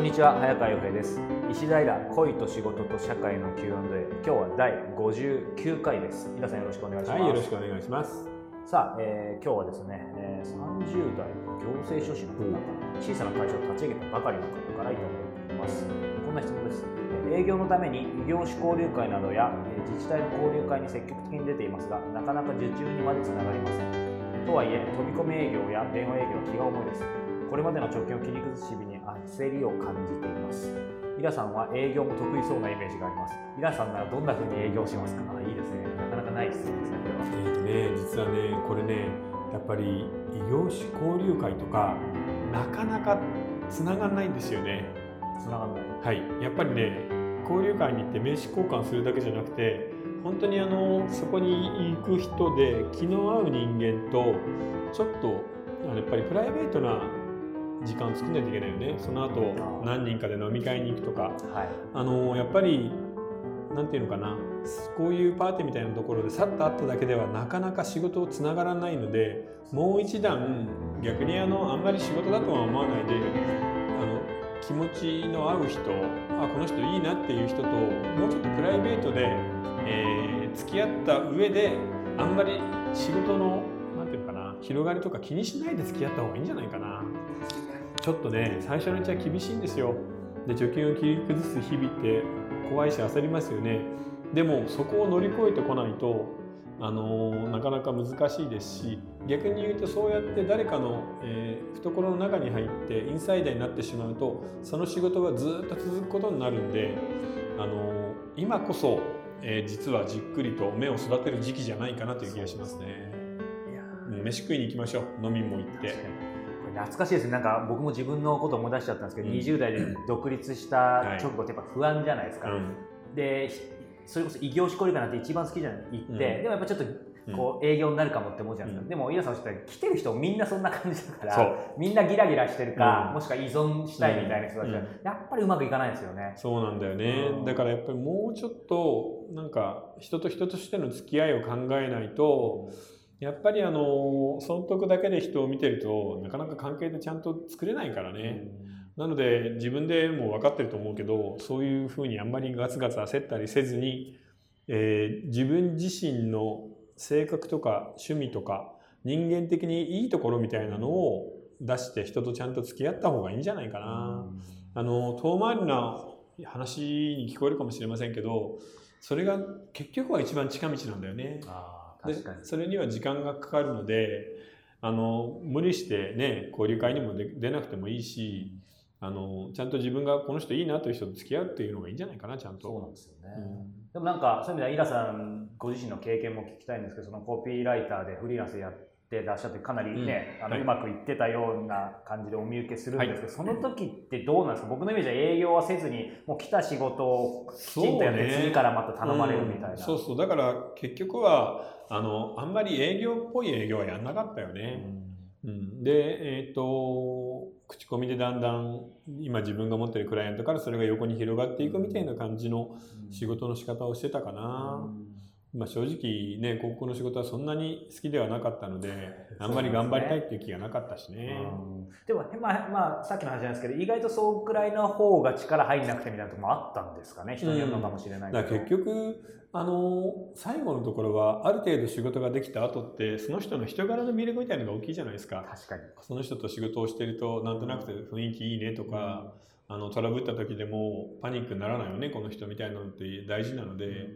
こんにちは早川洋平です。石平恋と仕事と社会の Q&A 今日は第59回です。皆さんよろしくお願いします。はい、よろしくお願いします。さあ、えー今日はですね、えー30代の行政書士の方から小さな会社を立ち上げたばかりの方からいただいています。こんな質問です。えー営業のために異業種交流会などやえー自治体の交流会に積極的に出ていますがなかなか受注にまでつながりません。とはいえ飛び込み営業や電話営業は気が重いです。これまでの貯金を切り崩す日々に焦りを感じていますイラさんは営業も得意そうなイメージがありますイラさんならどんな風に営業しますかいいですねなかなかない質問ですねこれはえーね、実はね、これね、やっぱり異業種交流会とか、なかなかつがんないんですよね。繋がんないはい、やっぱりね、交流会に行って名刺交換するだけじゃなくて、本当にあのそこに行く人で気の合う人間とちょっとやっぱりプライベートな時間を作んないといけないよね。その後何人かで飲み会に行くとか。はい。あのやっぱりなんていうのかな。こういうパーティーみたいなところでさっと会っただけではなかなか仕事をつながらないのでもう一段逆にあのあんまり仕事だとは思わないであの気持ちの合う人あこの人いいなっていう人ともうちょっとプライベートで、えー付き合った上であんまり仕事のていうのかな広がりとか気にしないで付き合った方がいいんじゃないかな。ちょっとね最初のうちは厳しいんですよ。で貯金を切り崩す日々って怖いし焦りますよねでもそこを乗り越えてこないとあのーなかなか難しいですし逆に言うとそうやって誰かの、えー懐の中に入ってインサイダーになってしまうとその仕事がずっと続くことになるんで、あのー今こそ、えー実はじっくりと目を育てる時期じゃないかなという気がしますね。飯食いに行きましょう。飲みも行って。懐かしいですね。なんか僕も自分のこと思い出しちゃったんですけど、うん。20代で独立した直後ってやっぱ不安じゃないですか、うん。でひそれこそ異業種交流会なんて一番好きじゃない行って、うん。でもやっぱちょっとこう営業になるかもって思うじゃないですか、うん。でもイラさんおっしゃった来てる人みんなそんな感じだからみんなギラギラしてるか、うん。もしくは依存したいみたいな人たちは、うん。やっぱりうまくいかないですよね。そうなんだよね、うん。だからやっぱりもうちょっとなんか人と人としての付き合いを考えないとやっぱりあの損得だけで人を見てるとなかなか関係でちゃんと作れないからね、なので自分でも分かってると思うけどそういうふうにあんまりガツガツ焦ったりせずに、えー自分自身の性格とか趣味とか人間的にいいところみたいなのを出して人とちゃんと付き合った方がいいんじゃないかな。あの遠回りな話に聞こえるかもしれませんけどそれが結局は一番近道なんだよね。あーで確かに。それには時間がかかるのであの無理してね交流会にも出出なくてもいいしあのちゃんと自分がこの人いいなという人と付き合うっていうのがいいんじゃないかなちゃんと。そうなんですよね、うん。でもなんかそういう意味ではイラさんご自身の経験も聞きたいんですけどそのコピーライターでフリーランスでやってらっしゃってかなりね、あのうんはい。うまくいってたような感じでお見受けするんですけど、その時ってどうなんですか？僕のイメージは営業はせずにもう来た仕事をきちんとやって、次からまた頼まれるみたいな、うんそうそう。だから結局はあのあんまり営業っぽい営業はやんなかったよね。うん、で、えっと口コミでだんだん今自分が持ってるクライアントからそれが横に広がっていくみたいな感じの仕事の仕方をしてたかな。まあ、正直ね広告の仕事はそんなに好きではなかったので あんまり頑張りたいっていう気がなかったしね。うん。でも、まあまあ、さっきの話なんですけど意外とそうくらいの方が力入んなくてみたいなところもあったんですかね？人によるのかもしれないけど、だから結局あの最後のところはある程度仕事ができた後ってその人の人柄の魅力みたいなのが大きいじゃないですか。確かに。その人と仕事をしてるとなんとなく雰囲気いいねとか、あのトラブった時でもパニックにならないよねこの人みたいなのって大事なので、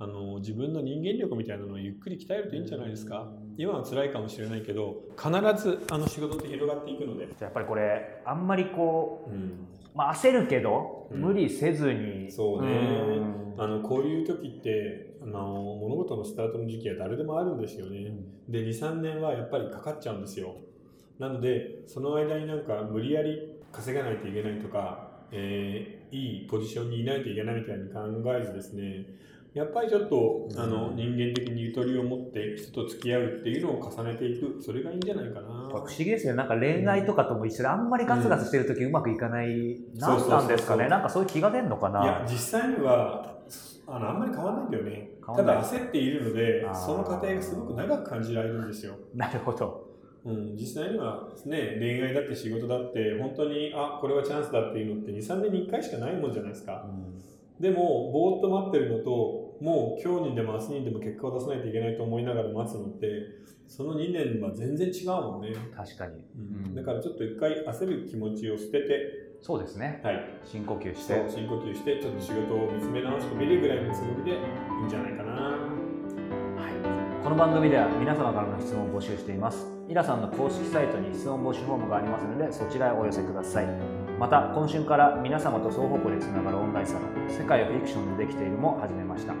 あの自分の人間力みたいなのをゆっくり鍛えるといいんじゃないですか、今は辛いかもしれないけど必ずあの仕事って広がっていくので、やっぱりこれあんまりこううん、まあ、焦るけど、うん。無理せずに。そうね。ん。あのこういう時ってあの物事のスタートの時期は誰でもあるんですよね、で23年はやっぱりかかっちゃうんですよ。なのでその間になんか無理やり稼がないといけないとか、えーいいポジションにいないといけないみたいに考えずですねやっぱりちょっとあの人間的にゆとりを持って人と付き合うっていうのを重ねていく。それがいいんじゃないかな。不思議ですよなんか恋愛とかとも一緒であんまりガツガツしてる時うまくいかない、なん。なんですかね。なんかそういう気が出るのかな。いや実際にはあのあんまり変わらないんだよね。ただ焦っているのでその過程がすごく長く感じられるんですよ。なるほど。ううん、実際にはね恋愛だって仕事だって本当にあこれはチャンスだっていうのって23年に1回しかないもんじゃないですかでもぼーっと待ってるのともう今日にでも明日にでも結果を出さないといけないと思いながら待つのってその2年は全然違うもんね、確かに、うん、だからちょっと一回焦る気持ちを捨てて。そうですね。はい。深呼吸して。深呼吸してちょっと仕事を見つめ直してみるぐらいのつもりでいいんじゃないかな。この番組では皆様からの質問を募集しています。イラさんの公式サイトに質問募集フォームがありますのでそちらへお寄せくださいまた今週から皆様と双方向でつながるオンラインサロン世界をフィクションでできているも始めました。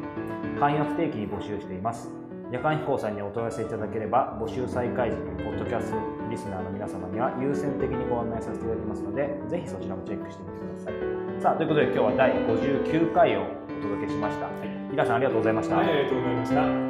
会員は不定期に募集しています。夜間飛行さんにお問い合わせいただければ募集再開時にポッドキャストリスナーの皆様には優先的にご案内させていただきますのでぜひそちらもチェックしてみてください。さあということで今日は第59回をお届けしました、イラさんありがとうございました、はいありがとうございました。